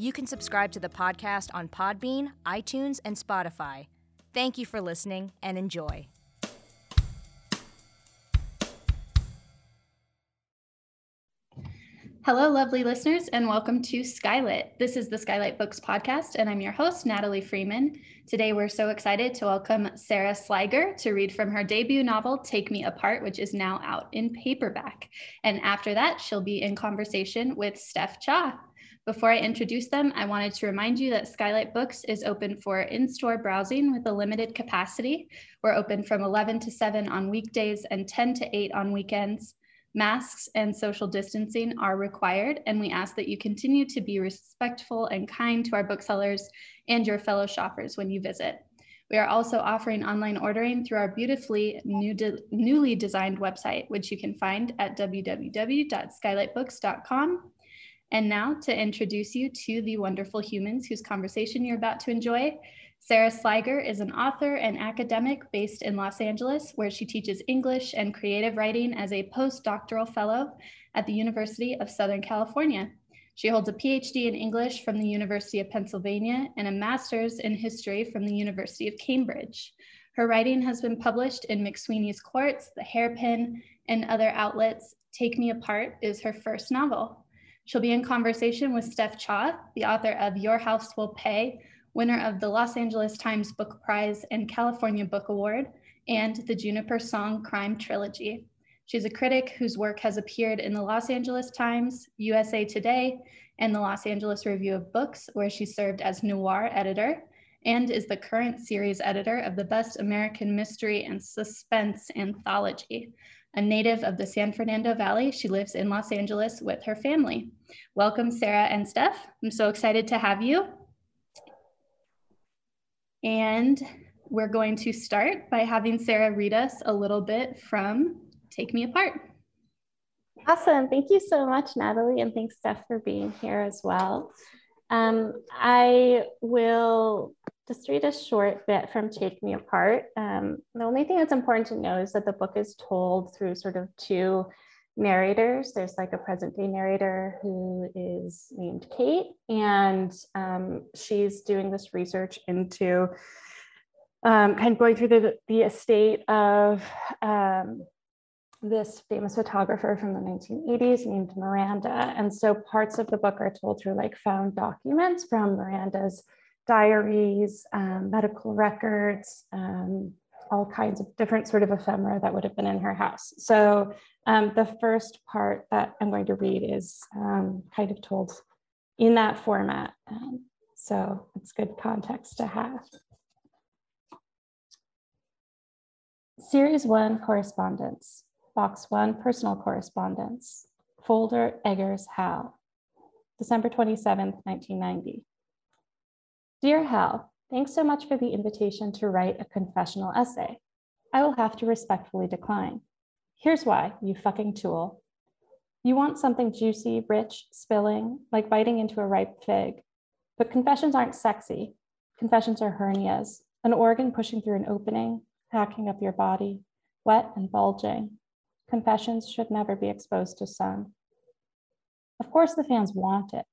You can subscribe to the podcast on Podbean, iTunes, and Spotify. Thank you for listening and enjoy. Hello, lovely listeners, and welcome to Skylit. This is the Skylight Books podcast, and I'm your host, Natalie Freeman. Today, we're so excited to welcome Sara Sligar to read from her debut novel, Take Me Apart, which is now out in paperback. And after that, she'll be in conversation with Steph Cha. Before I introduce them, I wanted to remind you that Skylight Books is open for in store browsing with a limited capacity. We're open from 11 to 7 on weekdays and 10 to 8 on weekends. Masks and social distancing are required, and we ask that you continue to be respectful and kind to our booksellers and your fellow shoppers when you visit. We are also offering online ordering through our beautifully new de newly designed website, which you can find at www.skylightbooks.com. And now to introduce you to the wonderful humans whose conversation you're about to enjoy. Sara Sligar is an author and academic based in Los Angeles, where she teaches English and creative writing as a postdoctoral fellow at the University of Southern California. She holds a PhD in English from the University of Pennsylvania and a master's in history from the University of Cambridge. Her writing has been published in McSweeney's Quartz, The Hairpin, and other outlets. Take Me Apart is her first novel. She'll be in conversation with Steph Cha, the author of Your House Will Pay, winner of the Los Angeles Times Book Prize and California Book Award, and the Juniper Song Crime Trilogy. She's a critic whose work has appeared in the Los Angeles Times, USA Today, and the Los Angeles Review of Books, where she served as noir editor, and is the current series editor of the Best American Mystery and Suspense Anthology. A native of the San Fernando Valley, she lives in Los Angeles with her family. Welcome, Sara and Steph. I'm so excited to have you. And we're going to start by having Sara read us a little bit from Take Me Apart. Awesome. Thank you so much, Natalie, and thanks, Steph, for being here as well. Um, I will just read a short bit from Take Me Apart. Um, the only thing that's important to know is that the book is told through sort of two narrators. There's like a present day narrator who is named Kate, and um, she's doing this research into um, kind of going through the, the estate of um, this famous photographer from the 1980s named Miranda. And so parts of the book are told through like found documents from Miranda's diaries, um, medical records, um, all kinds of different sort of ephemera that would have been in her house. So um, the first part that I'm going to read is um, kind of told in that format. Um, so it's good context to have. Series one correspondence, box one personal correspondence, folder Eggers Hal, December 27th, 1990. Dear Hal, thanks so much for the invitation to write a confessional essay. I will have to respectfully decline. Here's why, you fucking tool. You want something juicy, rich, spilling, like biting into a ripe fig. But confessions aren't sexy. Confessions are hernias, an organ pushing through an opening, hacking up your body, wet and bulging. Confessions should never be exposed to sun. Of course, the fans want it.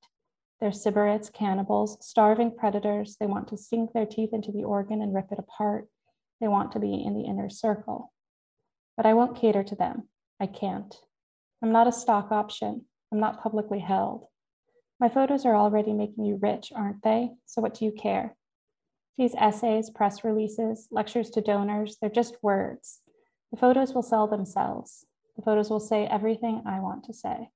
They're sybarites, cannibals, starving predators. They want to sink their teeth into the organ and rip it apart. They want to be in the inner circle but I won't cater to them. I can't. I'm not a stock option. I'm not publicly held. My photos are already making you rich, aren't they? So what do you care? These essays, press releases, lectures to donors, they're just words. The photos will sell themselves. The photos will say everything I want to say.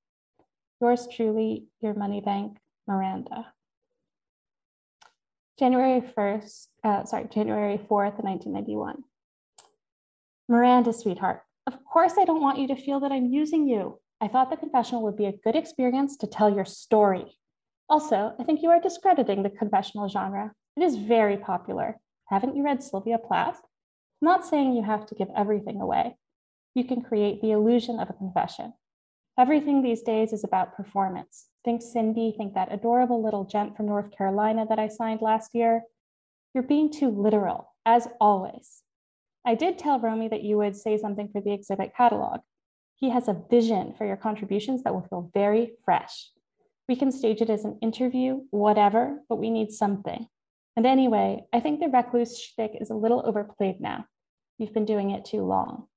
Yours truly, your money bank, Miranda. January 1st, uh, sorry, January 4th, 1991. Miranda, sweetheart, of course I don't want you to feel that I'm using you. I thought the confessional would be a good experience to tell your story. Also, I think you are discrediting the confessional genre. It is very popular. Haven't you read Sylvia Plath? I'm not saying you have to give everything away. You can create the illusion of a confession. Everything these days is about performance. Think Cindy, think that adorable little gent from North Carolina that I signed last year. You're being too literal, as always. I did tell Romy that you would say something for the exhibit catalog. He has a vision for your contributions that will feel very fresh. We can stage it as an interview, whatever, but we need something. And anyway, I think the recluse shtick is a little overplayed now. You've been doing it too long.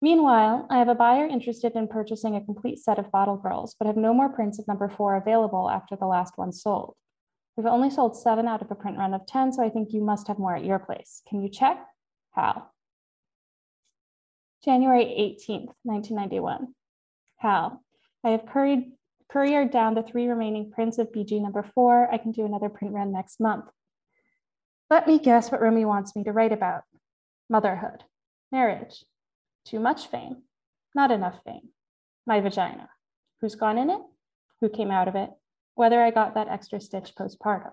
Meanwhile, I have a buyer interested in purchasing a complete set of Bottle Girls, but have no more prints of number four available after the last one sold. We've only sold seven out of a print run of 10, so I think you must have more at your place. Can you check? Hal. January 18th, 1991. Hal, I have curried, couriered down the three remaining prints of BG number four. I can do another print run next month. Let me guess what Romy wants me to write about. Motherhood, marriage, too much fame, not enough fame. My vagina. Who's gone in it? Who came out of it? Whether I got that extra stitch postpartum.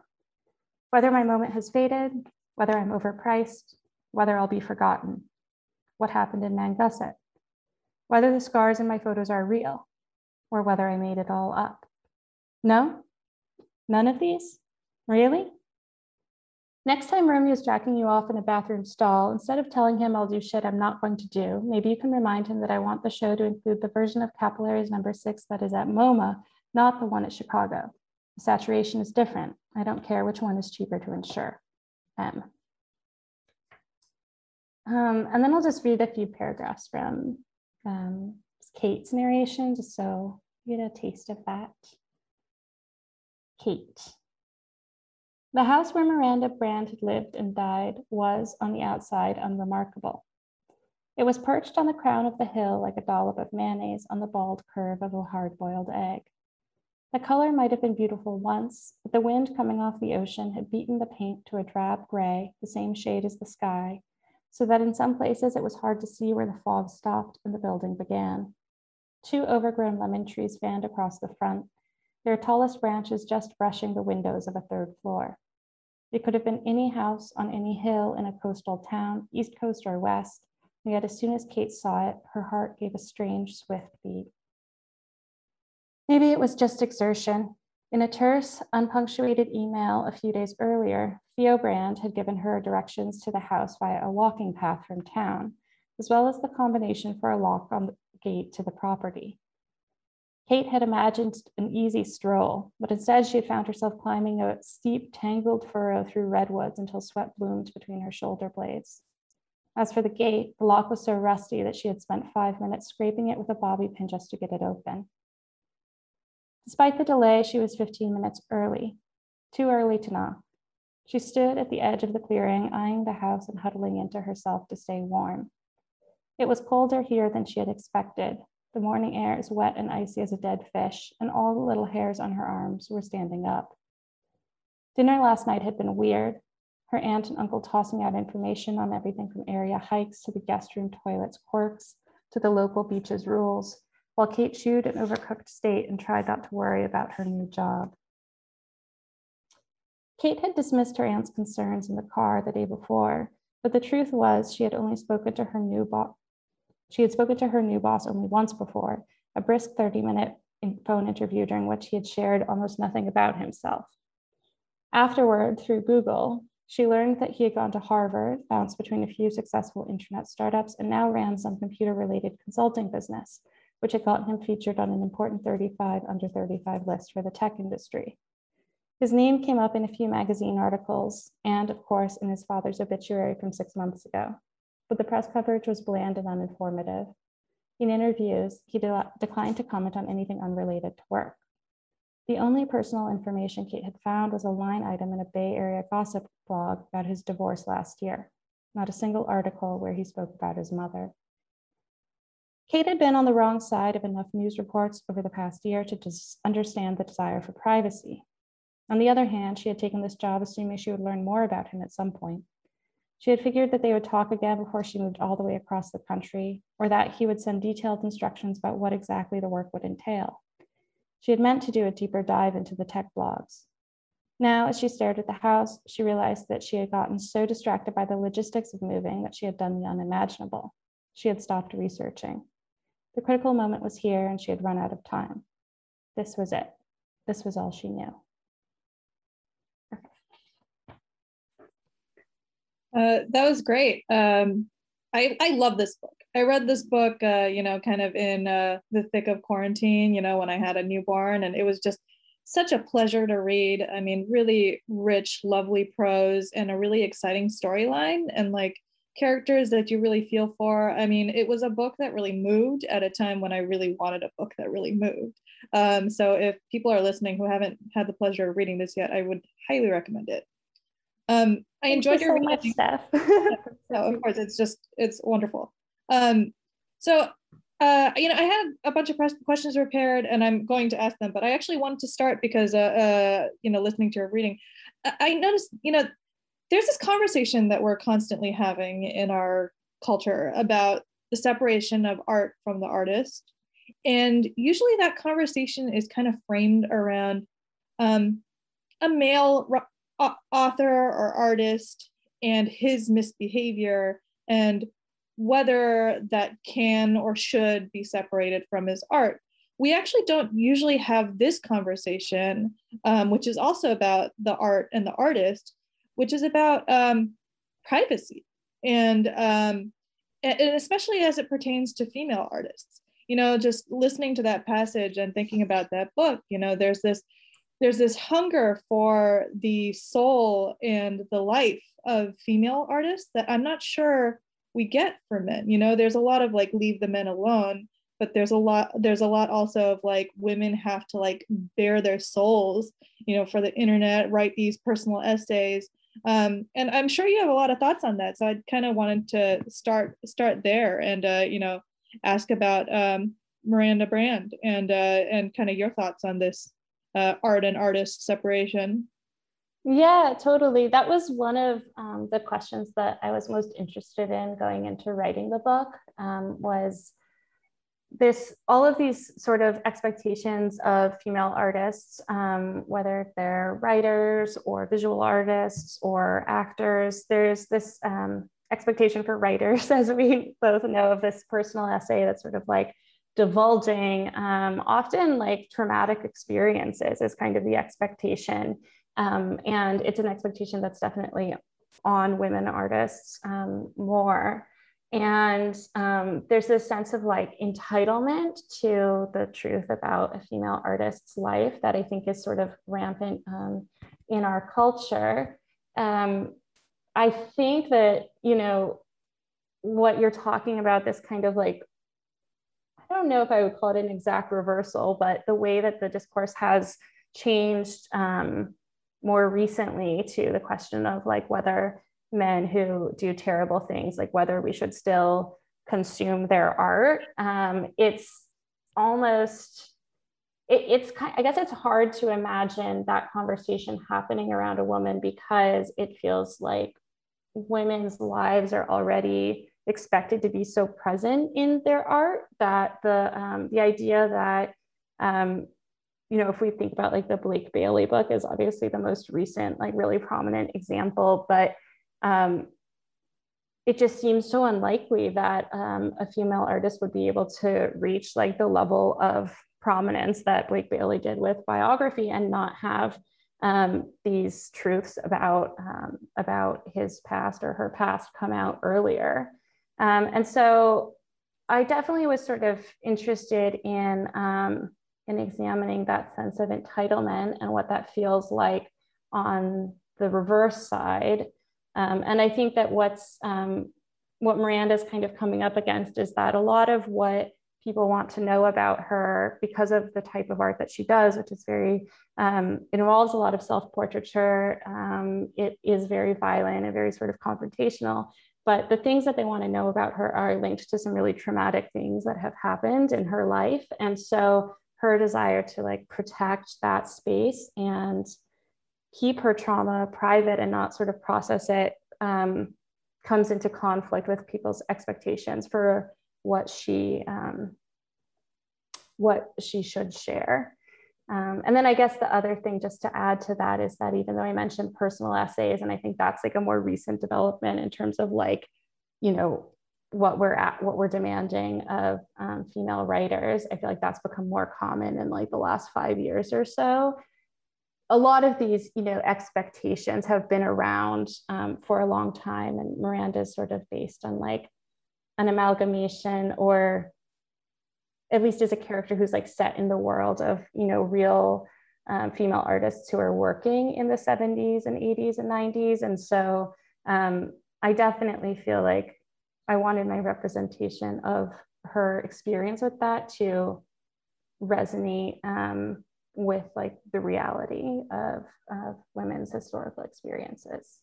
Whether my moment has faded, whether I'm overpriced, whether I'll be forgotten. What happened in Mangusset? Whether the scars in my photos are real, or whether I made it all up. No? None of these? Really? Next time Romeo's jacking you off in a bathroom stall, instead of telling him I'll do shit I'm not going to do, maybe you can remind him that I want the show to include the version of Capillaries number six that is at MoMA, not the one at Chicago. The saturation is different. I don't care which one is cheaper to insure. M. Um, and then I'll just read a few paragraphs from um, Kate's narration, just so you get a taste of that. Kate. The house where Miranda Brand had lived and died was, on the outside, unremarkable. It was perched on the crown of the hill like a dollop of mayonnaise on the bald curve of a hard boiled egg. The color might have been beautiful once, but the wind coming off the ocean had beaten the paint to a drab gray, the same shade as the sky, so that in some places it was hard to see where the fog stopped and the building began. Two overgrown lemon trees fanned across the front, their tallest branches just brushing the windows of a third floor. It could have been any house on any hill in a coastal town, east coast or west, and yet as soon as Kate saw it, her heart gave a strange, swift beat. Maybe it was just exertion. In a terse, unpunctuated email a few days earlier, Theo Brand had given her directions to the house via a walking path from town, as well as the combination for a lock on the gate to the property. Kate had imagined an easy stroll, but instead she had found herself climbing a steep, tangled furrow through redwoods until sweat bloomed between her shoulder blades. As for the gate, the lock was so rusty that she had spent five minutes scraping it with a bobby pin just to get it open. Despite the delay, she was 15 minutes early, too early to knock. She stood at the edge of the clearing, eyeing the house and huddling into herself to stay warm. It was colder here than she had expected, the morning air is wet and icy as a dead fish, and all the little hairs on her arms were standing up. Dinner last night had been weird. Her aunt and uncle tossing out information on everything from area hikes to the guest room toilets quirks to the local beaches rules, while Kate chewed an overcooked steak and tried not to worry about her new job. Kate had dismissed her aunt's concerns in the car the day before, but the truth was she had only spoken to her new boss she had spoken to her new boss only once before, a brisk 30 minute phone interview during which he had shared almost nothing about himself. Afterward, through Google, she learned that he had gone to Harvard, bounced between a few successful internet startups, and now ran some computer related consulting business, which had gotten him featured on an important 35 under 35 list for the tech industry. His name came up in a few magazine articles, and of course, in his father's obituary from six months ago but the press coverage was bland and uninformative. In interviews, he de- declined to comment on anything unrelated to work. The only personal information Kate had found was a line item in a Bay Area gossip blog about his divorce last year. not a single article where he spoke about his mother. Kate had been on the wrong side of enough news reports over the past year to understand the desire for privacy. On the other hand, she had taken this job assuming she would learn more about him at some point. She had figured that they would talk again before she moved all the way across the country, or that he would send detailed instructions about what exactly the work would entail. She had meant to do a deeper dive into the tech blogs. Now, as she stared at the house, she realized that she had gotten so distracted by the logistics of moving that she had done the unimaginable. She had stopped researching. The critical moment was here and she had run out of time. This was it. This was all she knew. Uh, that was great. Um, I, I love this book. I read this book, uh, you know, kind of in uh, the thick of quarantine, you know, when I had a newborn, and it was just such a pleasure to read. I mean, really rich, lovely prose and a really exciting storyline. And like characters that you really feel for. I mean, it was a book that really moved at a time when I really wanted a book that really moved. Um, so if people are listening who haven't had the pleasure of reading this yet, I would highly recommend it. Um, I Thank enjoyed you your so much. Steph. so of course, it's just it's wonderful. Um, so uh, you know, I had a bunch of questions prepared, and I'm going to ask them. But I actually wanted to start because, uh, uh, you know, listening to your reading, I, I noticed, you know, there's this conversation that we're constantly having in our culture about the separation of art from the artist. And usually that conversation is kind of framed around um, a male author or artist and his misbehavior and whether that can or should be separated from his art. We actually don't usually have this conversation, um, which is also about the art and the artist, which is about um, privacy and, um, and especially as it pertains to female artists. You know, just listening to that passage and thinking about that book, you know, there's this there's this hunger for the soul and the life of female artists that I'm not sure we get for men. You know, there's a lot of like leave the men alone, but there's a lot there's a lot also of like women have to like bare their souls, you know, for the internet, write these personal essays. Um, and I'm sure you have a lot of thoughts on that. So I kind of wanted to start start there and uh, you know ask about um, Miranda Brand and uh, and kind of your thoughts on this uh, art and artist separation. Yeah, totally. That was one of um, the questions that I was most interested in going into writing the book. Um, was this all of these sort of expectations of female artists, um, whether they're writers or visual artists or actors. There's this um, expectation for writers, as we both know, of this personal essay that's sort of like divulging um, often like traumatic experiences is kind of the expectation. Um, and it's an expectation that's definitely on women artists um, more. And um, there's this sense of like entitlement to the truth about a female artist's life that I think is sort of rampant um, in our culture. Um, I think that, you know, what you're talking about, this kind of like I don't know if I would call it an exact reversal, but the way that the discourse has changed um, more recently to the question of like whether men who do terrible things, like whether we should still consume their art. Um, it's almost, it, it's kind, I guess it's hard to imagine that conversation happening around a woman because it feels like women's lives are already expected to be so present in their art that the um, the idea that um, you know if we think about like the Blake Bailey book is obviously the most recent like really prominent example, but um, it just seems so unlikely that um, a female artist would be able to reach like the level of prominence that Blake Bailey did with biography and not have um, these truths about um, about his past or her past come out earlier. Um, and so I definitely was sort of interested in, um, in examining that sense of entitlement and what that feels like on the reverse side. Um, and I think that what's um, what Miranda's kind of coming up against is that a lot of what people want to know about her because of the type of art that she does, which is very, um, involves a lot of self portraiture. Um, it is very violent and very sort of confrontational but the things that they want to know about her are linked to some really traumatic things that have happened in her life. And so her desire to like protect that space and keep her trauma private and not sort of process it um, comes into conflict with people's expectations for what she um, what she should share. Um, and then I guess the other thing just to add to that is that even though I mentioned personal essays, and I think that's like a more recent development in terms of like, you know, what we're at, what we're demanding of um, female writers, I feel like that's become more common in like the last five years or so. A lot of these, you know, expectations have been around um, for a long time, and Miranda is sort of based on like an amalgamation or at least as a character who's like set in the world of you know real um, female artists who are working in the 70s and 80s and 90s and so um, i definitely feel like i wanted my representation of her experience with that to resonate um, with like the reality of, of women's historical experiences.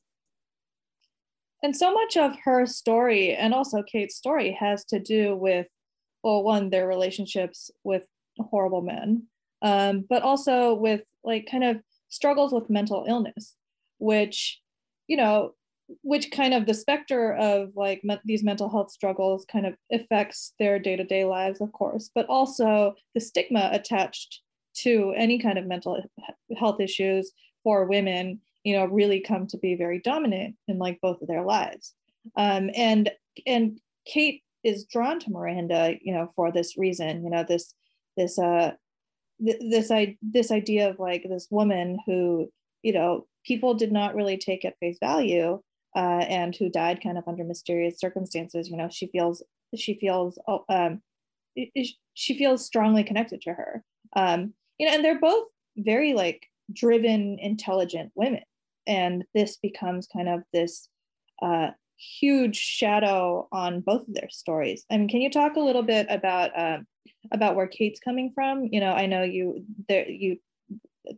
And so much of her story and also kate's story has to do with well one their relationships with horrible men um, but also with like kind of struggles with mental illness which you know which kind of the specter of like me- these mental health struggles kind of affects their day-to-day lives of course but also the stigma attached to any kind of mental health issues for women you know really come to be very dominant in like both of their lives. Um, and and kate is drawn to Miranda, you know, for this reason, you know, this this uh th- this I this idea of like this woman who, you know, people did not really take at face value, uh, and who died kind of under mysterious circumstances. You know, she feels she feels oh, um, she feels strongly connected to her. Um, you know, and they're both very like driven, intelligent women, and this becomes kind of this uh, huge shadow on both of their stories. I mean, can you talk a little bit about um, about where Kate's coming from? You know, I know you there you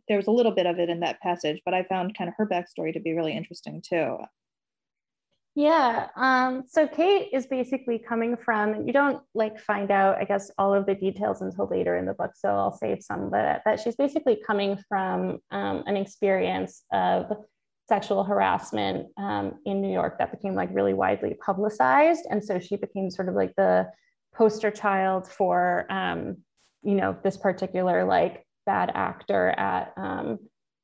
there was a little bit of it in that passage, but I found kind of her backstory to be really interesting too. Yeah. Um, so Kate is basically coming from, you don't like find out, I guess, all of the details until later in the book. So I'll save some, but that she's basically coming from um, an experience of sexual harassment um, in New York that became like really widely publicized. And so she became sort of like the poster child for, um, you know, this particular like bad actor at, um,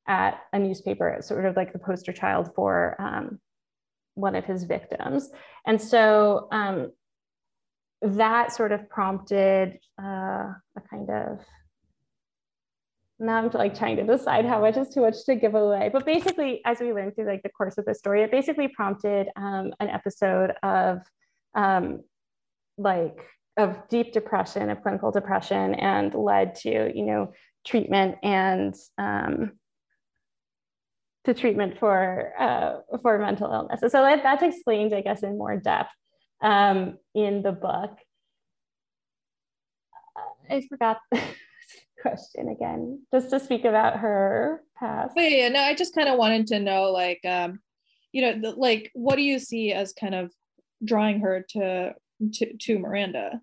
at a newspaper, sort of like the poster child for um, one of his victims. And so um, that sort of prompted uh, a kind of now I'm like trying to decide how much is too much to give away. But basically, as we learned through like the course of the story, it basically prompted um, an episode of um, like of deep depression, of clinical depression, and led to you know treatment and um, to treatment for uh, for mental illness. So that, that's explained, I guess, in more depth um, in the book. I forgot. question again, just to speak about her past. But yeah, no, I just kind of wanted to know, like, um, you know, the, like, what do you see as kind of drawing her to to, to Miranda?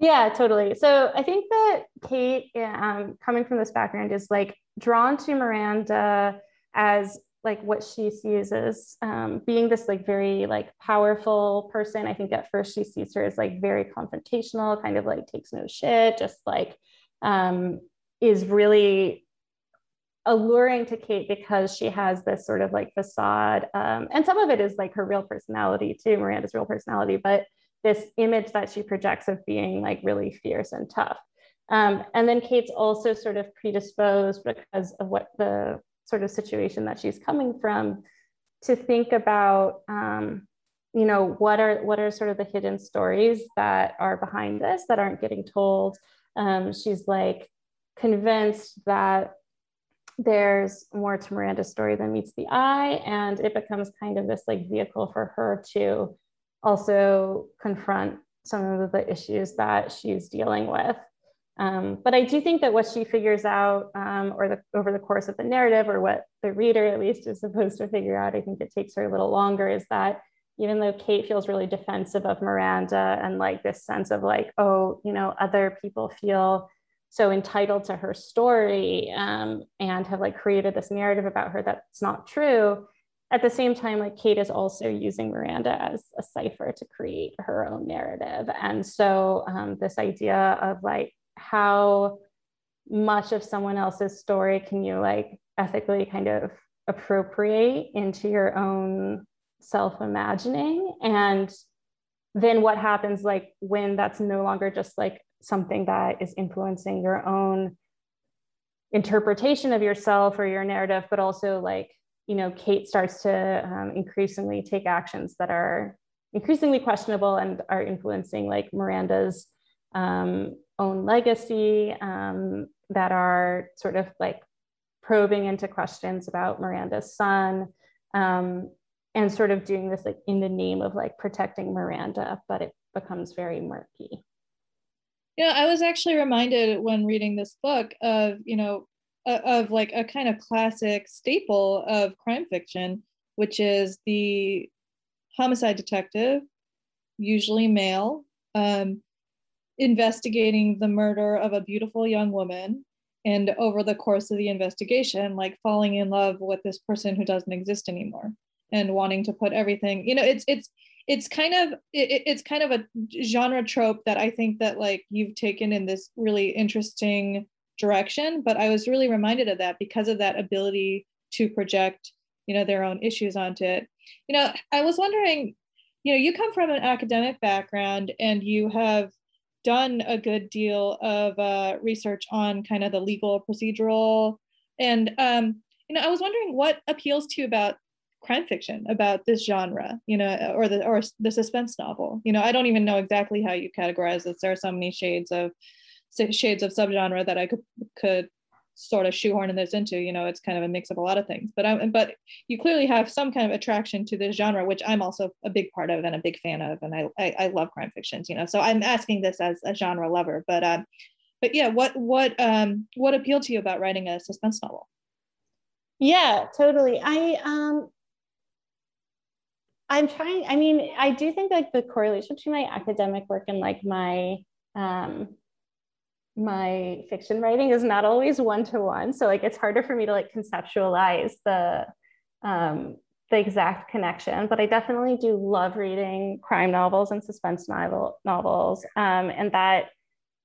Yeah, totally. So I think that Kate, um, coming from this background, is like drawn to Miranda as like what she sees as um, being this like very like powerful person. I think at first she sees her as like very confrontational, kind of like takes no shit, just like um, is really alluring to Kate because she has this sort of like facade. Um, and some of it is like her real personality too, Miranda's real personality, but this image that she projects of being like really fierce and tough. Um, and then Kate's also sort of predisposed because of what the sort of situation that she's coming from to think about, um, you know, what are what are sort of the hidden stories that are behind this that aren't getting told um, she's like convinced that there's more to Miranda's story than meets the eye, and it becomes kind of this like vehicle for her to also confront some of the issues that she's dealing with. Um, but I do think that what she figures out, um, or the, over the course of the narrative, or what the reader at least is supposed to figure out, I think it takes her a little longer, is that even though Kate feels really defensive of Miranda and like this sense of like, oh, you know, other people feel so entitled to her story um, and have like created this narrative about her that's not true. At the same time, like Kate is also using Miranda as a cipher to create her own narrative. And so um, this idea of like how much of someone else's story can you like ethically kind of appropriate into your own self imagining and then what happens like when that's no longer just like something that is influencing your own interpretation of yourself or your narrative but also like you know kate starts to um, increasingly take actions that are increasingly questionable and are influencing like miranda's um, own legacy um, that are sort of like probing into questions about miranda's son. Um, and sort of doing this like in the name of like protecting Miranda, but it becomes very murky. Yeah, I was actually reminded when reading this book of, you know, of like a kind of classic staple of crime fiction, which is the homicide detective, usually male, um, investigating the murder of a beautiful young woman. And over the course of the investigation, like falling in love with this person who doesn't exist anymore and wanting to put everything you know it's it's it's kind of it, it's kind of a genre trope that i think that like you've taken in this really interesting direction but i was really reminded of that because of that ability to project you know their own issues onto it. You know i was wondering you know you come from an academic background and you have done a good deal of uh, research on kind of the legal procedural and um, you know i was wondering what appeals to you about crime fiction about this genre you know or the or the suspense novel. You know i don't even know exactly how you categorize this. There are so many shades of shades of subgenre that i could could sort of shoehorn this into you know it's kind of a mix of a lot of things. But i but you clearly have some kind of attraction to this genre which i'm also a big part of and a big fan of and i i, I love crime fictions you know. So i'm asking this as a genre lover but um but yeah what what um what appealed to you about writing a suspense novel? Yeah totally. I um I'm trying, I mean, I do think like the correlation between my academic work and like my um my fiction writing is not always one to one. So like it's harder for me to like conceptualize the um the exact connection, but I definitely do love reading crime novels and suspense novel novels. Um, and that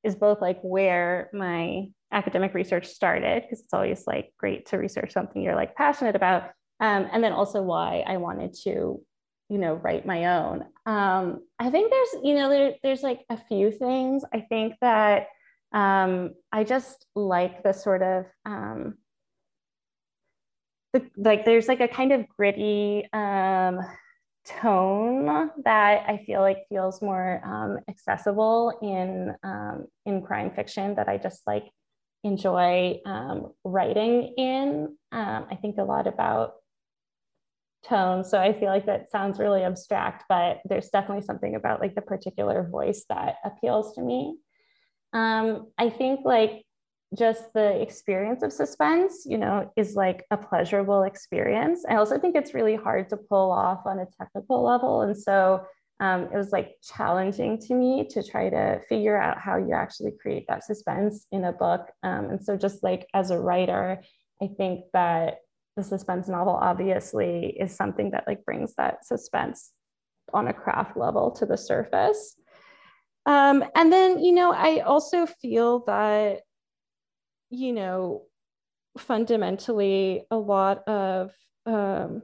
is both like where my academic research started, because it's always like great to research something you're like passionate about. Um, and then also why I wanted to you know write my own. Um, i think there's you know there, there's like a few things. I think that um, i just like the sort of um, the, like there's like a kind of gritty um, tone that i feel like feels more um, accessible in um, in crime fiction that i just like enjoy um writing in. Um i think a lot about tone. So I feel like that sounds really abstract, but there's definitely something about like the particular voice that appeals to me. Um, I think like just the experience of suspense, you know, is like a pleasurable experience. I also think it's really hard to pull off on a technical level. And so um, it was like challenging to me to try to figure out how you actually create that suspense in a book. Um, and so just like as a writer, I think that the suspense novel obviously is something that like brings that suspense on a craft level to the surface. Um, and then, you know, I also feel that, you know, fundamentally a lot of, um,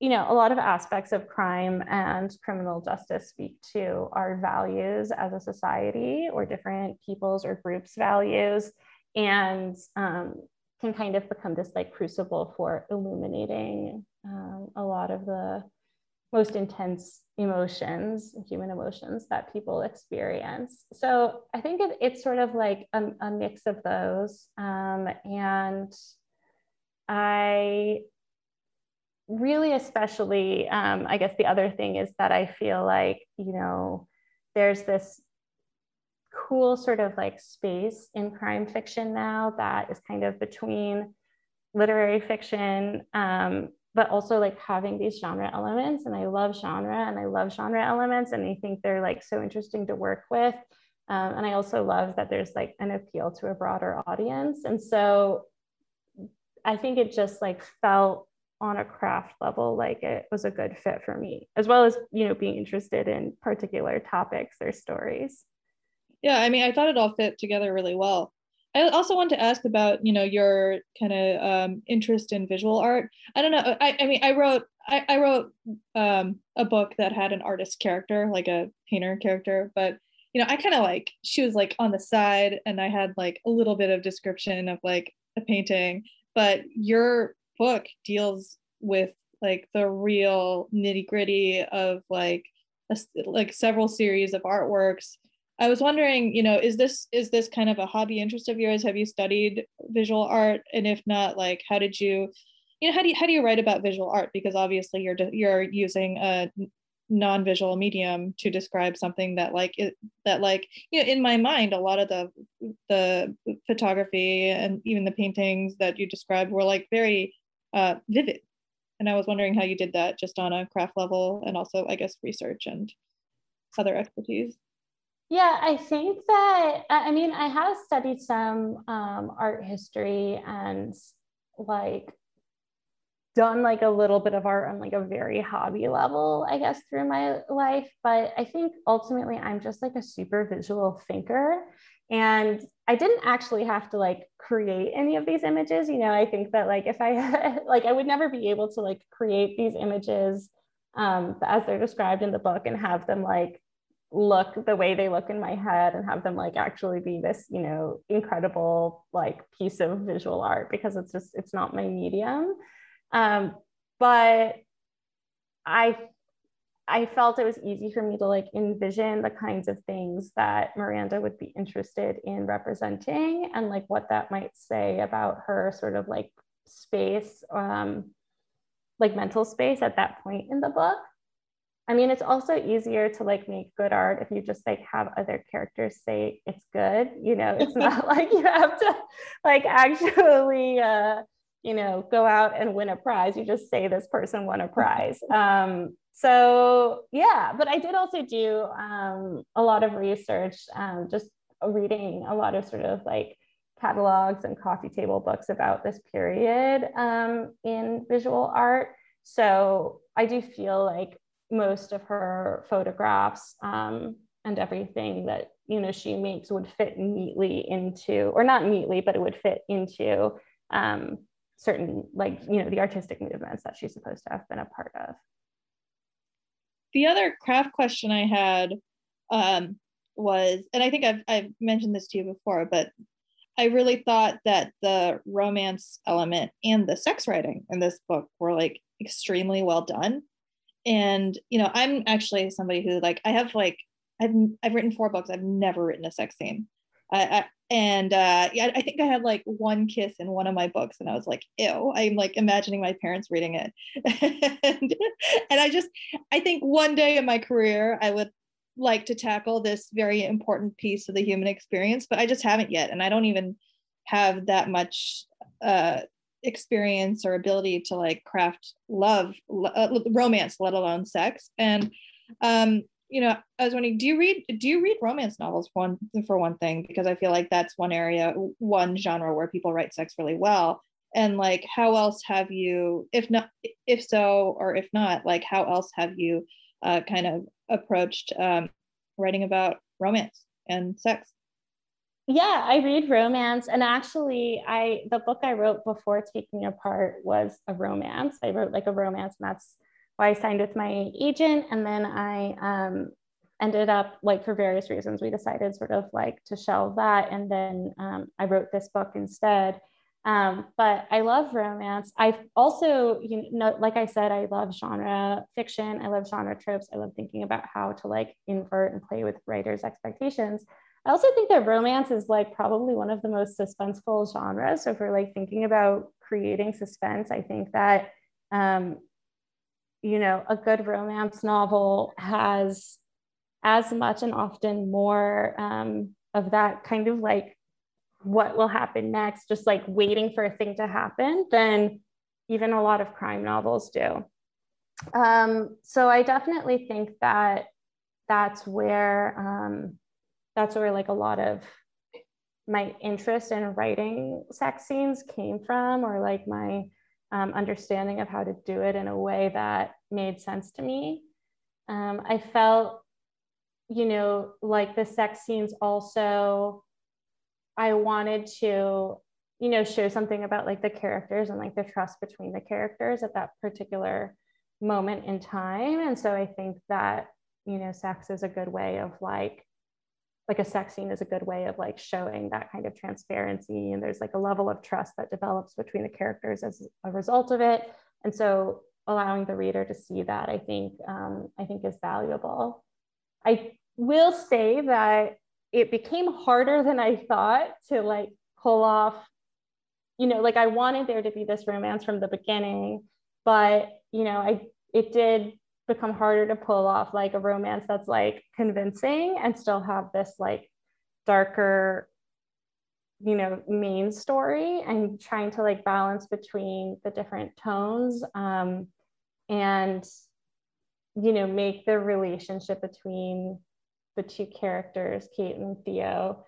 you know, a lot of aspects of crime and criminal justice speak to our values as a society or different people's or groups' values. And um, can kind of become this like crucible for illuminating um, a lot of the most intense emotions, human emotions that people experience. So I think it, it's sort of like a, a mix of those. Um, and I really, especially, um, I guess the other thing is that I feel like, you know, there's this cool sort of like space in crime fiction now that is kind of between literary fiction um, but also like having these genre elements and i love genre and i love genre elements and i think they're like so interesting to work with. Um, and i also love that there's like an appeal to a broader audience. And so i think it just like felt on a craft level like it was a good fit for me as well as you know being interested in particular topics or stories yeah i mean i thought it all fit together really well. I also want to ask about you know your kind of um, interest in visual art. I don't know i, I mean i wrote i, I wrote um, a book that had an artist character like a painter character but you know i kind of like she was like on the side and i had like a little bit of description of like a painting but your book deals with like the real nitty gritty of like a, like several series of artworks i was wondering you know is this is this kind of a hobby interest of yours have you studied visual art and if not like how did you you know how do you how do you write about visual art because obviously you're you're using a non-visual medium to describe something that like it, that like you know in my mind a lot of the the photography and even the paintings that you described were like very uh, vivid. And I was wondering how you did that just on a craft level and also, I guess, research and other expertise. Yeah, I think that, I mean, I have studied some um, art history and like done like a little bit of art on like a very hobby level, I guess, through my life. But I think ultimately I'm just like a super visual thinker. And I didn't actually have to like create any of these images. You know, I think that like if I like I would never be able to like create these images um, as they're described in the book and have them like look the way they look in my head and have them like actually be this you know incredible like piece of visual art because it's just it's not my medium um, but i I felt it was easy for me to like envision the kinds of things that Miranda would be interested in representing and like what that might say about her sort of like space, um, like mental space at that point in the book. I mean, it's also easier to like make good art if you just like have other characters say it's good. You know, it's not like you have to like actually, uh, you know, go out and win a prize. You just say this person won a prize. Um, so yeah but i did also do um, a lot of research um, just reading a lot of sort of like catalogs and coffee table books about this period um, in visual art so i do feel like most of her photographs um, and everything that you know she makes would fit neatly into or not neatly but it would fit into um, certain like you know the artistic movements that she's supposed to have been a part of the other craft question I had um, was, and I think I've, I've mentioned this to you before, but I really thought that the romance element and the sex writing in this book were like extremely well done. And, you know, I'm actually somebody who like, I have like, I've, I've written four books. I've never written a sex scene. I, I, and uh, yeah, I think I had like one kiss in one of my books, and I was like, "Ew!" I'm like imagining my parents reading it, and, and I just, I think one day in my career, I would like to tackle this very important piece of the human experience, but I just haven't yet, and I don't even have that much uh, experience or ability to like craft love, uh, romance, let alone sex, and um, you know, I was wondering, do you read do you read romance novels for one for one thing? Because I feel like that's one area, one genre where people write sex really well. And like, how else have you, if not, if so, or if not, like, how else have you uh, kind of approached um, writing about romance and sex? Yeah, I read romance, and actually, I the book I wrote before Take Me Apart was a romance. I wrote like a romance, and that's why I signed with my agent and then I um, ended up like for various reasons we decided sort of like to shelve that and then um, I wrote this book instead. Um, but I love romance. I also, you know, like I said, I love genre fiction. I love genre tropes. I love thinking about how to like invert and play with writers' expectations. I also think that romance is like probably one of the most suspenseful genres. So if we're like thinking about creating suspense, I think that um, you know, a good romance novel has as much and often more um, of that kind of like what will happen next, just like waiting for a thing to happen, than even a lot of crime novels do. Um, so I definitely think that that's where um, that's where like a lot of my interest in writing sex scenes came from, or like my um, understanding of how to do it in a way that made sense to me. Um, I felt, you know, like the sex scenes also, I wanted to, you know, show something about like the characters and like the trust between the characters at that particular moment in time. And so I think that, you know, sex is a good way of like like a sex scene is a good way of like showing that kind of transparency and there's like a level of trust that develops between the characters as a result of it. And so allowing the reader to see that i think um, i think is valuable. I will say that it became harder than i thought to like pull off you know like i wanted there to be this romance from the beginning but you know i it did become harder to pull off like a romance that's like convincing and still have this like darker you know main story and trying to like balance between the different tones um, and you know make the relationship between the two characters kate and theo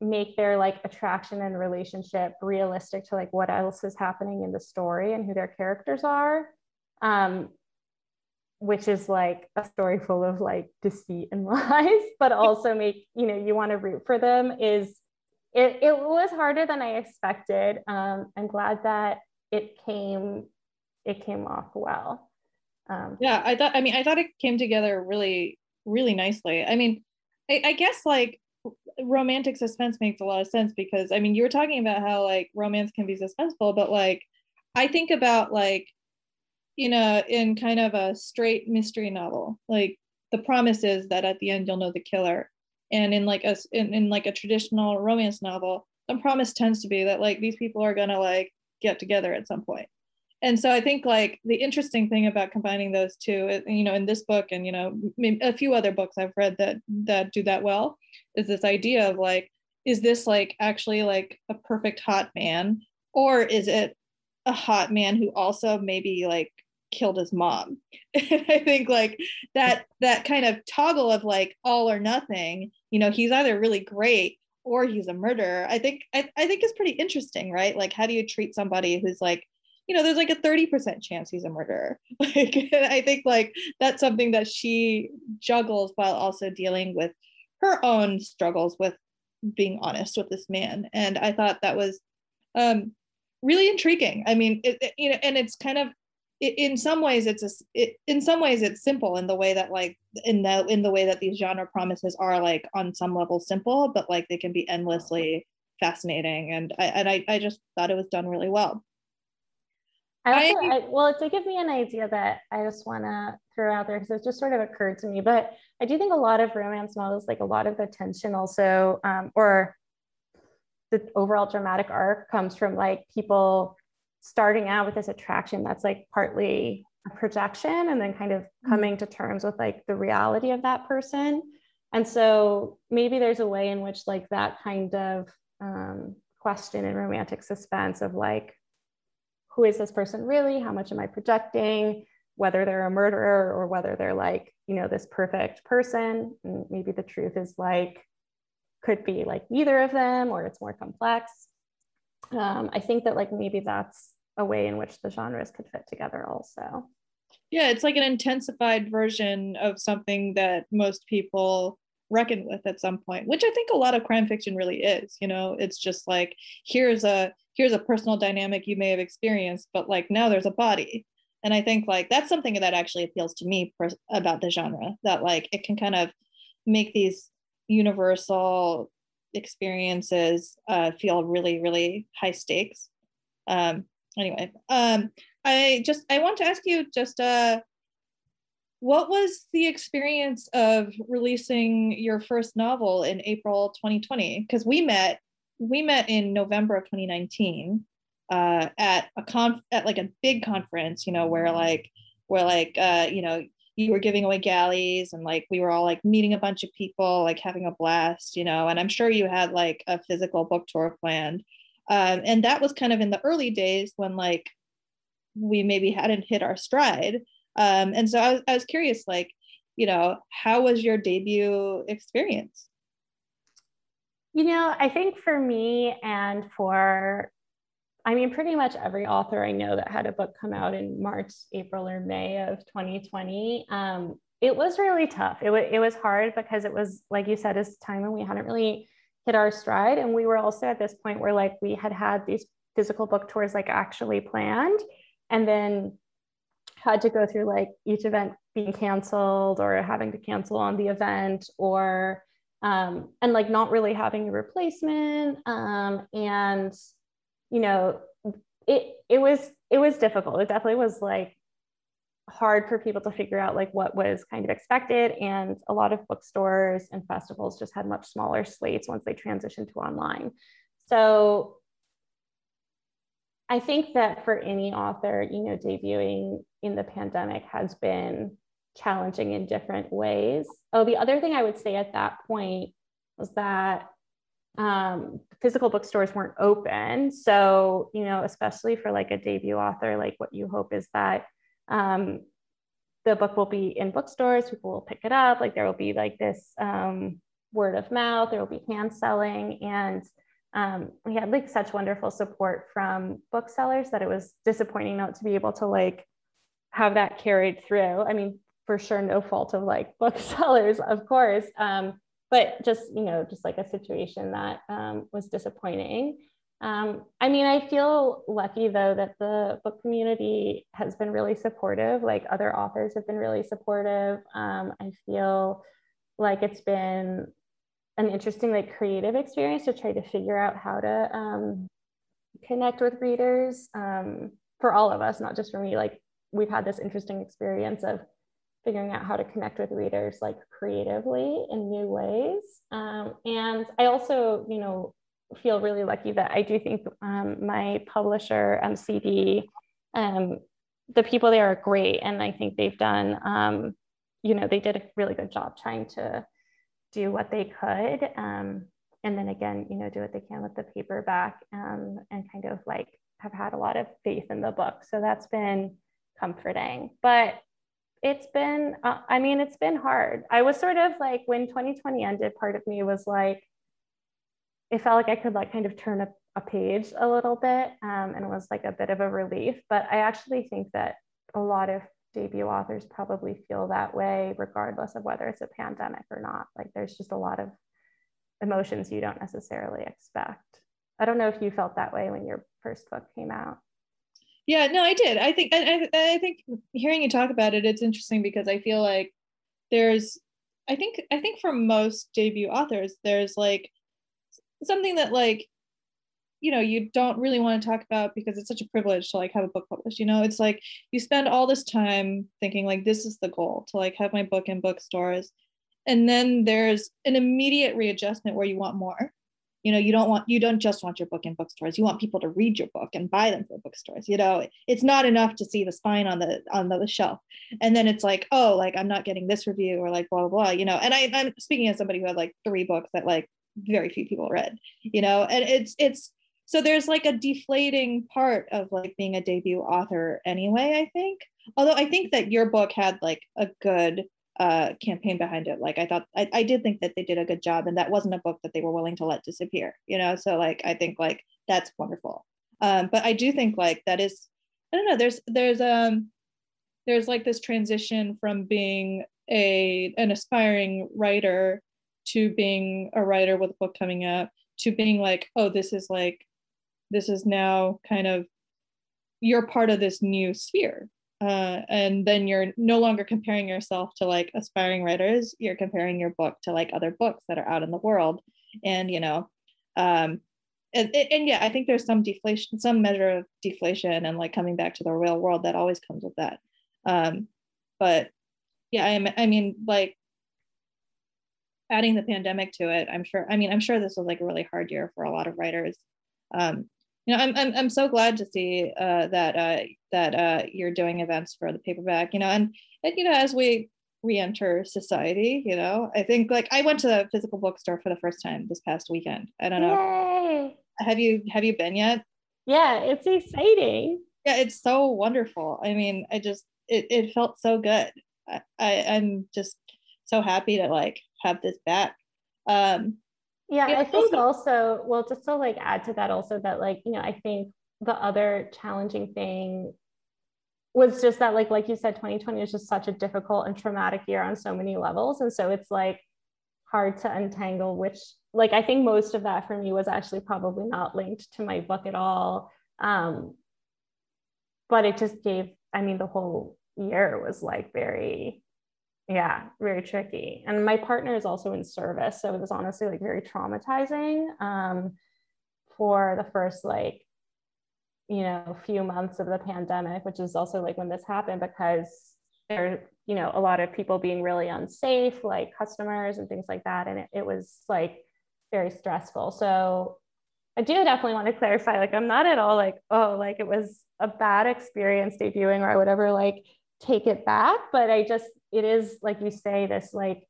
make their like attraction and relationship realistic to like what else is happening in the story and who their characters are. Um, which is like a story full of like deceit and lies, but also make, you know, you want to root for them is it, it was harder than I expected. Um, I'm glad that it came, it came off well. Um, yeah, I thought, I mean, I thought it came together really, really nicely. I mean, I, I guess like romantic suspense makes a lot of sense because I mean, you were talking about how like romance can be suspenseful, but like I think about like in a in kind of a straight mystery novel. Like the promise is that at the end you'll know the killer. And in like a in, in like a traditional romance novel the promise tends to be that like these people are gonna like get together at some point. And so i think like the interesting thing about combining those two uh, you know in this book and you know a few other books i've read that that do that well is this idea of like is this like actually like a perfect hot man? Or is it a hot man who also maybe like killed his mom. And i think like that that kind of toggle of like all or nothing you know he's either really great or he's a murderer i think I, I think is pretty interesting right? Like how do you treat somebody who's like you know there's like a 30% chance he's a murderer. Like i think like that's something that she juggles while also dealing with her own struggles with being honest with this man. And i thought that was um really intriguing. I mean it, it, you know and it's kind of in some ways it's a, it, in some ways it's simple in the way that like in the in the way that these genre promises are like on some level simple but like they can be endlessly fascinating and i and i, I just thought it was done really well I also, I, well, it did give me an idea that I just want to throw out there because it just sort of occurred to me. But I do think a lot of romance novels, like a lot of the tension, also, um, or the overall dramatic arc, comes from like people starting out with this attraction that's like partly a projection and then kind of mm-hmm. coming to terms with like the reality of that person. And so maybe there's a way in which like that kind of um, question in romantic suspense of like who is this person really? How much am i projecting? Whether they're a murderer or whether they're like you know this perfect person. And maybe the truth is like could be like neither of them or it's more complex um, I think that like maybe that's a way in which the genres could fit together also. Yeah, it's like an intensified version of something that most people reckon with at some point, which I think a lot of crime fiction really is. You know, it's just like here's a here's a personal dynamic you may have experienced, but like now there's a body. And I think like that's something that actually appeals to me per- about the genre that like it can kind of make these universal experiences uh, feel really, really high stakes. Um, anyway, um, I just I want to ask you just uh, what was the experience of releasing your first novel in April 2020? Because we met we met in November of 2019 uh, at a conf at like a big conference, you know, where like where like uh, you know you were giving away galleys and like we were all like meeting a bunch of people like having a blast you know and i'm sure you had like a physical book tour planned. Um, and that was kind of in the early days when like we maybe hadn't hit our stride. Um, and so I was, I was curious like you know how was your debut experience? You know i think for me and for I mean, pretty much every author I know that had a book come out in March, April, or May of 2020, um, it was really tough. It, w- it was hard because it was, like you said, it's time when we hadn't really hit our stride. And we were also at this point where like we had had these physical book tours like actually planned and then had to go through like each event being canceled or having to cancel on the event or um, and like not really having a replacement um, and you know, it it was it was difficult. It definitely was like hard for people to figure out like what was kind of expected and a lot of bookstores and festivals just had much smaller slates once they transitioned to online so i think that for any author you know debuting in the pandemic has been challenging in different ways oh the other thing i would say at that point was that um, physical bookstores weren't open. So, you know, especially for like a debut author, like what you hope is that um, the book will be in bookstores, people will pick it up, like there will be like this um, word of mouth, there will be hand selling. And um, we had like such wonderful support from booksellers that it was disappointing not to be able to like have that carried through. I mean, for sure, no fault of like booksellers, of course. Um, but just you know just like a situation that um, was disappointing. Um, i mean i feel lucky though that the book community has been really supportive. Like other authors have been really supportive. Um, i feel like it's been an interesting like creative experience to try to figure out how to um, connect with readers um, for all of us not just for me. Like we've had this interesting experience of figuring out how to connect with readers like creatively in new ways. Um, and I also, you know, feel really lucky that I do think um, my publisher, MCD, um, the people there are great. And I think they've done, um, you know, they did a really good job trying to do what they could. Um, and then again, you know, do what they can with the paperback um, and kind of like have had a lot of faith in the book. So that's been comforting. But it's been uh, i mean it's been hard. I was sort of like when 2020 ended part of me was like it felt like i could like kind of turn a, a page a little bit um, and it was like a bit of a relief. But i actually think that a lot of debut authors probably feel that way regardless of whether it's a pandemic or not. Like there's just a lot of emotions you don't necessarily expect. I don't know if you felt that way when your first book came out yeah, no, I did. I think I, I think hearing you talk about it, it's interesting because I feel like there's I think I think for most debut authors, there's like something that like you know you don't really want to talk about because it's such a privilege to like have a book published you know? It's like you spend all this time thinking like this is the goal to like have my book in bookstores. And then there's an immediate readjustment where you want more you know you don't want you don't just want your book in bookstores. You want people to read your book and buy them for bookstores you know? It's not enough to see the spine on the on the shelf. And then it's like oh like i'm not getting this review or like blah blah blah you know? And I, i'm speaking as somebody who had like three books that like very few people read you know? And it's it's so there's like a deflating part of like being a debut author anyway i think. Although i think that your book had like a good uh, campaign behind it. Like I thought, I, I did think that they did a good job, and that wasn't a book that they were willing to let disappear. You know, so like I think like that's wonderful. Um, but I do think like that is, I don't know. There's there's um there's like this transition from being a an aspiring writer to being a writer with a book coming up to being like oh this is like this is now kind of you're part of this new sphere uh, and then you're no longer comparing yourself to like aspiring writers. You're comparing your book to like other books that are out in the world. And you know um and, and yeah i think there's some deflation some measure of deflation and like coming back to the real world that always comes with that. Um but yeah i, I mean like adding the pandemic to it i'm sure i mean i'm sure this was like a really hard year for a lot of writers. Um you know, I'm, I'm, I'm so glad to see uh, that uh, that uh, you're doing events for the paperback. You know, and, and you know, as we re-enter society, you know, I think like I went to the physical bookstore for the first time this past weekend. I don't know. Yay. Have you have you been yet? Yeah, it's exciting. yeah, it's so wonderful. I mean, I just it, it felt so good. I, I I'm just so happy to like have this back. Um yeah, I think also, well, just to like add to that also that like, you know, I think the other challenging thing was just that like like you said 2020 is just such a difficult and traumatic year on so many levels. And so it's like hard to untangle which like i think most of that for me was actually probably not linked to my book at all. Um but it just gave i mean the whole year was like very yeah very tricky. And my partner is also in service so it was honestly like very traumatizing um for the first like you know few months of the pandemic which is also like when this happened because there you know a lot of people being really unsafe like customers and things like that and it, it was like very stressful. So i do definitely want to clarify like i'm not at all like oh like it was a bad experience debuting or i would ever like take it back but i just it is like you say this like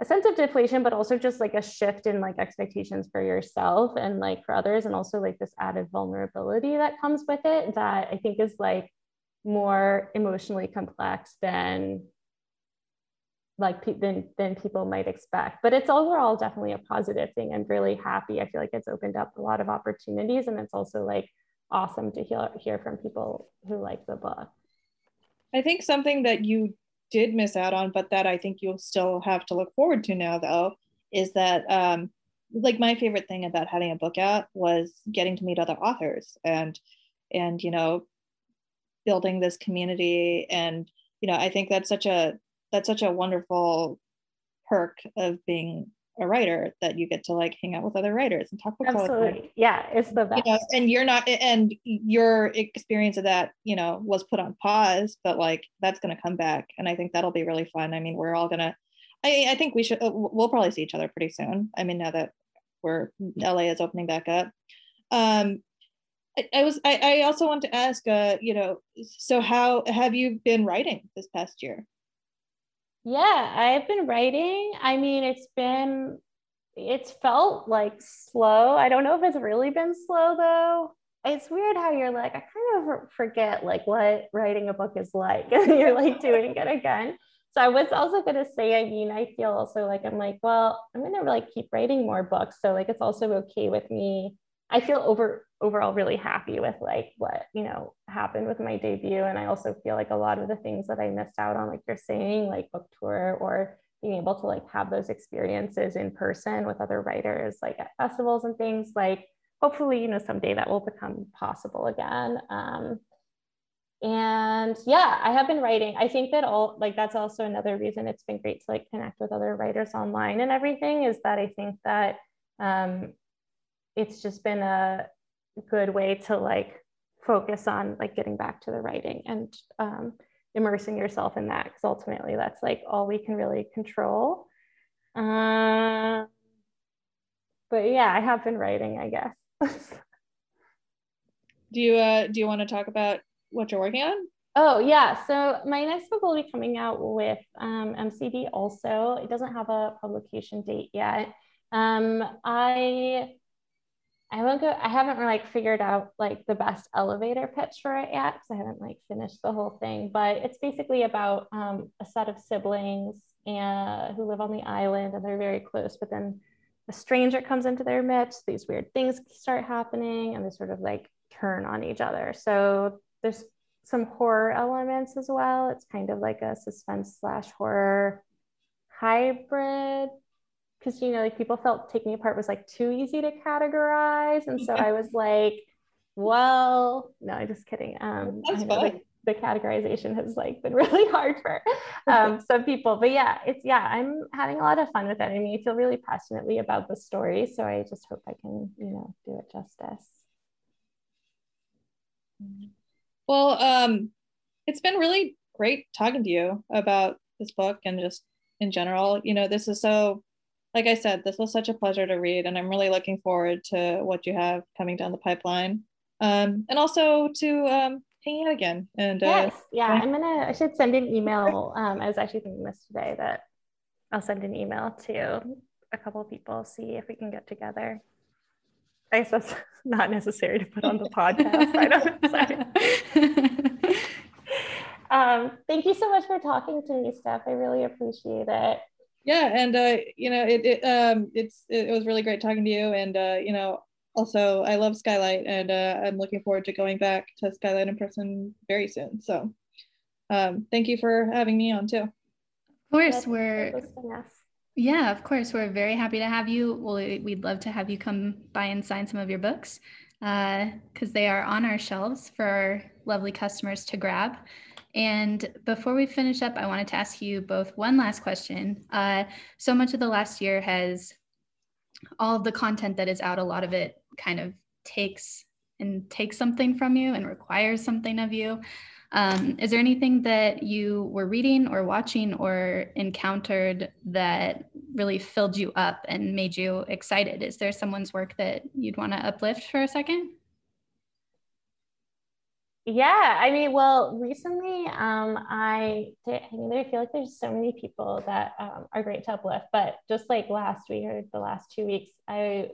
a sense of deflation but also just like a shift in like expectations for yourself and like for others and also like this added vulnerability that comes with it that i think is like more emotionally complex than like than, than people might expect. But it's overall definitely a positive thing. I'm really happy. I feel like it's opened up a lot of opportunities and it's also like awesome to hear, hear from people who like the book. I think something that you did miss out on, but that I think you'll still have to look forward to now, though, is that um, like my favorite thing about having a book out was getting to meet other authors and and you know building this community. And you know I think that's such a that's such a wonderful perk of being a writer that you get to like hang out with other writers and talk about absolutely. Yeah it's the best you know, and you're not and your experience of that you know was put on pause but like that's going to come back and i think that'll be really fun. I mean we're all gonna i i think we should uh, we'll probably see each other pretty soon i mean now that we're la is opening back up. Um I, I was I, I also want to ask uh you know so how have you been writing this past year yeah, I've been writing. I mean, it's been, it's felt like slow. I don't know if it's really been slow though. It's weird how you're like, I kind of forget like what writing a book is like, and you're like doing it again. So I was also going to say, I mean, I feel also like I'm like, well, I'm going to like keep writing more books. So like, it's also okay with me. I feel over overall really happy with like what you know happened with my debut. And i also feel like a lot of the things that i missed out on like you're saying like book tour or being able to like have those experiences in person with other writers like at festivals and things like hopefully you know someday that will become possible again. Um, and yeah i have been writing. I think that all like that's also another reason it's been great to like connect with other writers online and everything is that i think that um, it's just been a good way to like focus on like getting back to the writing and um, immersing yourself in that because ultimately that's like all we can really control. Uh, but yeah i have been writing i guess. Do you uh do you want to talk about what you're working on? Oh yeah. So my next book will be coming out with um, mcd also. It doesn't have a publication date yet. Um, i I haven't go, I haven't like figured out like the best elevator pitch for it yet because I haven't like finished the whole thing. But it's basically about um, a set of siblings and who live on the island and they're very close. But then a stranger comes into their midst. These weird things start happening, and they sort of like turn on each other. So there's some horror elements as well. It's kind of like a suspense slash horror hybrid because you know like people felt Take Me Apart was like too easy to categorize and so i was like well no i'm just kidding um know, like, the categorization has like been really hard for um, some people but yeah it's yeah i'm having a lot of fun with it i mean i feel really passionately about the story so i just hope i can you know do it justice. Well um it's been really great talking to you about this book and just in general you know this is so like I said, this was such a pleasure to read, and I'm really looking forward to what you have coming down the pipeline, um, and also to um, hanging out again. And uh, yes, yeah, I'm gonna. I should send an email. Um, I was actually thinking this today that I'll send an email to a couple people, see if we can get together. I guess that's not necessary to put on the podcast. I don't know. um, thank you so much for talking to me, Steph. I really appreciate it. Yeah, and uh, you know, it, it um, it's it was really great talking to you, and uh, you know, also I love Skylight, and uh, I'm looking forward to going back to Skylight in person very soon. So, um, thank you for having me on too. Of course, we're yeah, of course. We're very happy to have you. Well, we'd love to have you come by and sign some of your books because uh, they are on our shelves for our lovely customers to grab. And before we finish up, I wanted to ask you both one last question. Uh, so much of the last year has all of the content that is out, a lot of it kind of takes and takes something from you and requires something of you. Um, is there anything that you were reading or watching or encountered that really filled you up and made you excited? Is there someone's work that you'd want to uplift for a second? Yeah, I mean, well, recently, um, I I mean, I feel like there's so many people that um, are great to uplift, but just like last week or the last two weeks, I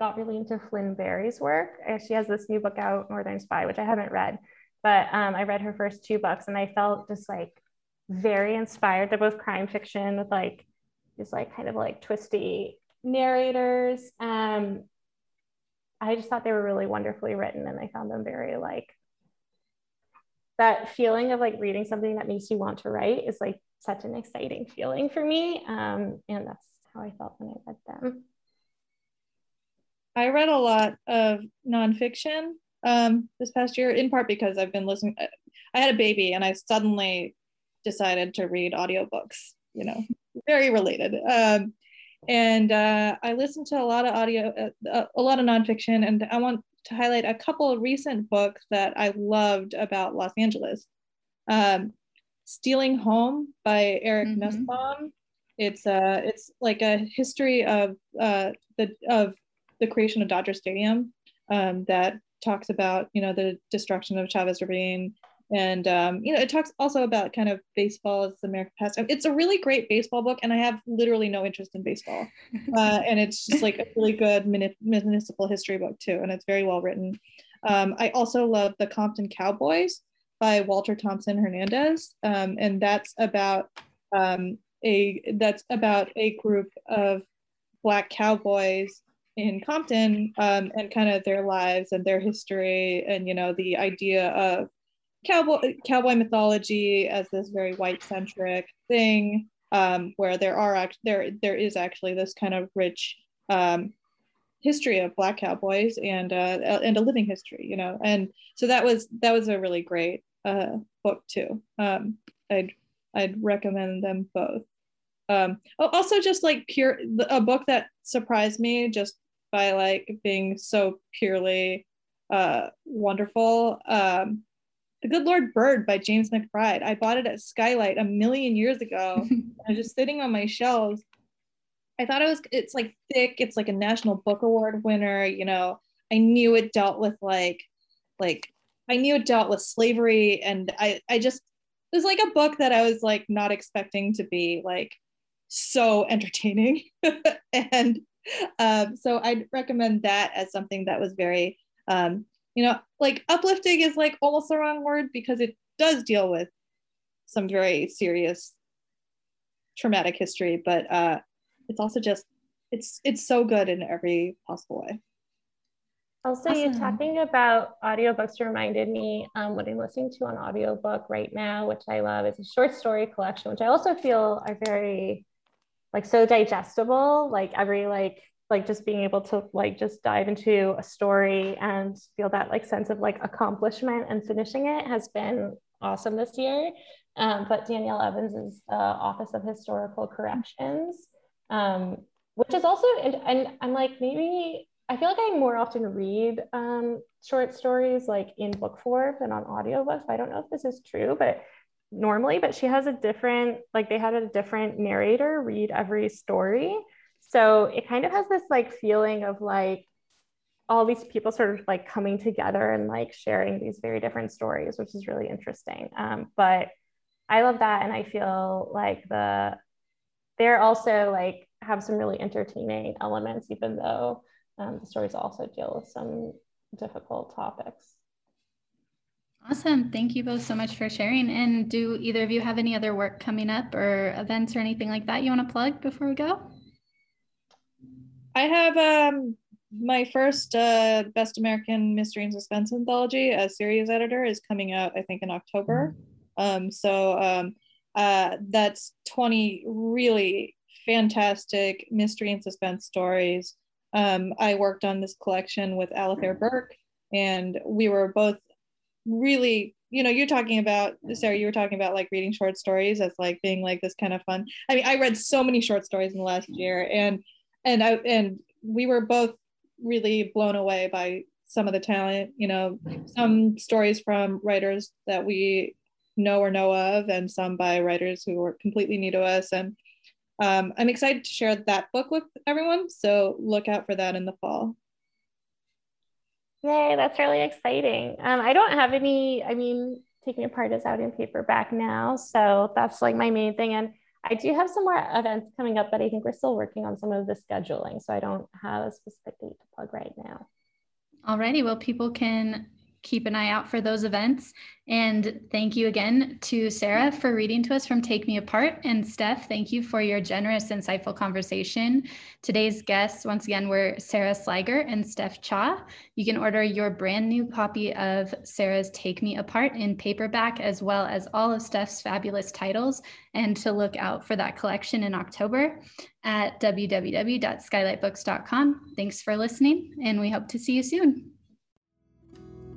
got really into Flynn Berry's work. She has this new book out, Northern Spy, which I haven't read, but um, I read her first two books and I felt just like very inspired. They're both crime fiction with like these like kind of like twisty narrators. Um, I just thought they were really wonderfully written and I found them very like that feeling of like reading something that makes you want to write is like such an exciting feeling for me. Um, and that's how I felt when I read them. I read a lot of nonfiction um, this past year, in part because I've been listening. I had a baby and I suddenly decided to read audiobooks, you know, very related. Um, and uh, I listened to a lot of audio, uh, a lot of nonfiction, and I want to highlight a couple of recent books that I loved about Los Angeles. Um, Stealing Home by Eric mm-hmm. Nusbaum. It's uh, it's like a history of uh, the of the creation of Dodger Stadium um, that talks about you know the destruction of Chavez Ravine and um, you know it talks also about kind of baseball as the American pastime. It's a really great baseball book, and I have literally no interest in baseball, uh, and it's just like a really good municipal history book too, and it's very well written. Um, I also love the Compton Cowboys by Walter Thompson Hernandez, um, and that's about um, a that's about a group of black cowboys in Compton um, and kind of their lives and their history and you know the idea of cowboy cowboy mythology as this very white centric thing um, where there are act- there there is actually this kind of rich um, history of black cowboys and uh, and a living history you know and so that was that was a really great uh, book too. Um, I'd I'd recommend them both. Um, also just like pure a book that surprised me just by like being so purely uh, wonderful um, the Good Lord Bird by James McBride. I bought it at Skylight a million years ago. I was just sitting on my shelves. I thought it was, it's like thick. It's like a National Book Award winner. You know, I knew it dealt with like, like, I knew it dealt with slavery. And I, I just, it was like a book that I was like not expecting to be like so entertaining. and um, so I'd recommend that as something that was very um, you know, like uplifting is like almost the wrong word because it does deal with some very serious traumatic history, but uh, it's also just it's it's so good in every possible way. Also, awesome. you talking about audiobooks reminded me um, what I'm listening to on audiobook right now, which I love, is a short story collection, which I also feel are very like so digestible. Like every like like just being able to like just dive into a story and feel that like sense of like accomplishment and finishing it has been awesome this year. Um, but Danielle Evans is Office of Historical Corrections, um, which is also, and, and I'm like, maybe I feel like I more often read um, short stories like in book form than on audiobook. I don't know if this is true, but normally, but she has a different, like they had a different narrator read every story. So it kind of has this like feeling of like all these people sort of like coming together and like sharing these very different stories, which is really interesting. Um, but I love that. And I feel like the, they're also like have some really entertaining elements, even though um, the stories also deal with some difficult topics. Awesome. Thank you both so much for sharing. And do either of you have any other work coming up or events or anything like that you want to plug before we go? I have um, my first uh, Best American Mystery and Suspense anthology as series editor is coming out, I think, in October. Um, so um, uh, that's 20 really fantastic mystery and suspense stories. Um, I worked on this collection with Alafair Burke, and we were both really, you know, you're talking about, Sara, you were talking about like reading short stories as like being like this kind of fun. I mean, I read so many short stories in the last year, and and I and we were both really blown away by some of the talent, you know, some stories from writers that we know or know of, and some by writers who were completely new to us. And um, I'm excited to share that book with everyone. So look out for that in the fall. Yay, that's really exciting. Um, I don't have any, I mean, Take Me Apart is out in paperback now. So that's like my main thing. And I do have some more events coming up, but I think we're still working on some of the scheduling. So I don't have a specific date to plug right now. Alrighty, well, people can keep an eye out for those events. And thank you again to Sara for reading to us from Take Me Apart. And Steph, thank you for your generous, insightful conversation. Today's guests, once again, were Sara Sligar and Steph Cha. You can order your brand new copy of Sara's Take Me Apart in paperback, as well as all of Steph's fabulous titles, and to look out for that collection in October at www.skylightbooks.com. Thanks for listening, and we hope to see you soon.